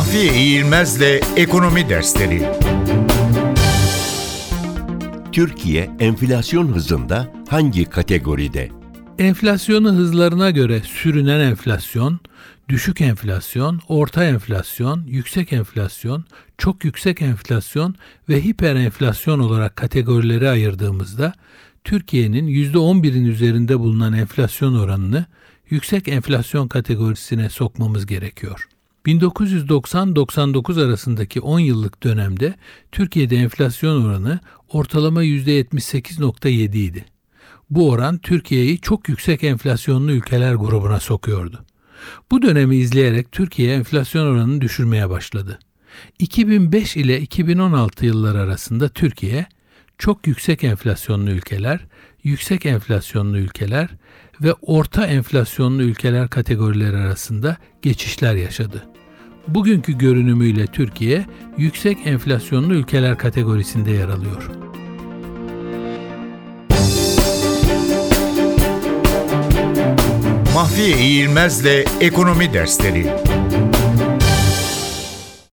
Mahfiye İğilmez'le Ekonomi Dersleri Türkiye enflasyon hızında hangi kategoride? Enflasyonu hızlarına göre sürünen enflasyon, düşük enflasyon, orta enflasyon, yüksek enflasyon, çok yüksek enflasyon ve hiper enflasyon olarak kategorilere ayırdığımızda Türkiye'nin %11'in üzerinde bulunan enflasyon oranını yüksek enflasyon kategorisine sokmamız gerekiyor. 1990-99 arasındaki 10 yıllık dönemde Türkiye'de enflasyon oranı ortalama %78.7 idi. Bu oran Türkiye'yi çok yüksek enflasyonlu ülkeler grubuna sokuyordu. Bu dönemi izleyerek Türkiye enflasyon oranını düşürmeye başladı. 2005 ile 2016 yılları arasında Türkiye çok yüksek enflasyonlu ülkeler, yüksek enflasyonlu ülkeler ve orta enflasyonlu ülkeler kategorileri arasında geçişler yaşadı. Bugünkü görünümüyle Türkiye yüksek enflasyonlu ülkeler kategorisinde yer alıyor. Mahfiye İğilmez'le Ekonomi Dersleri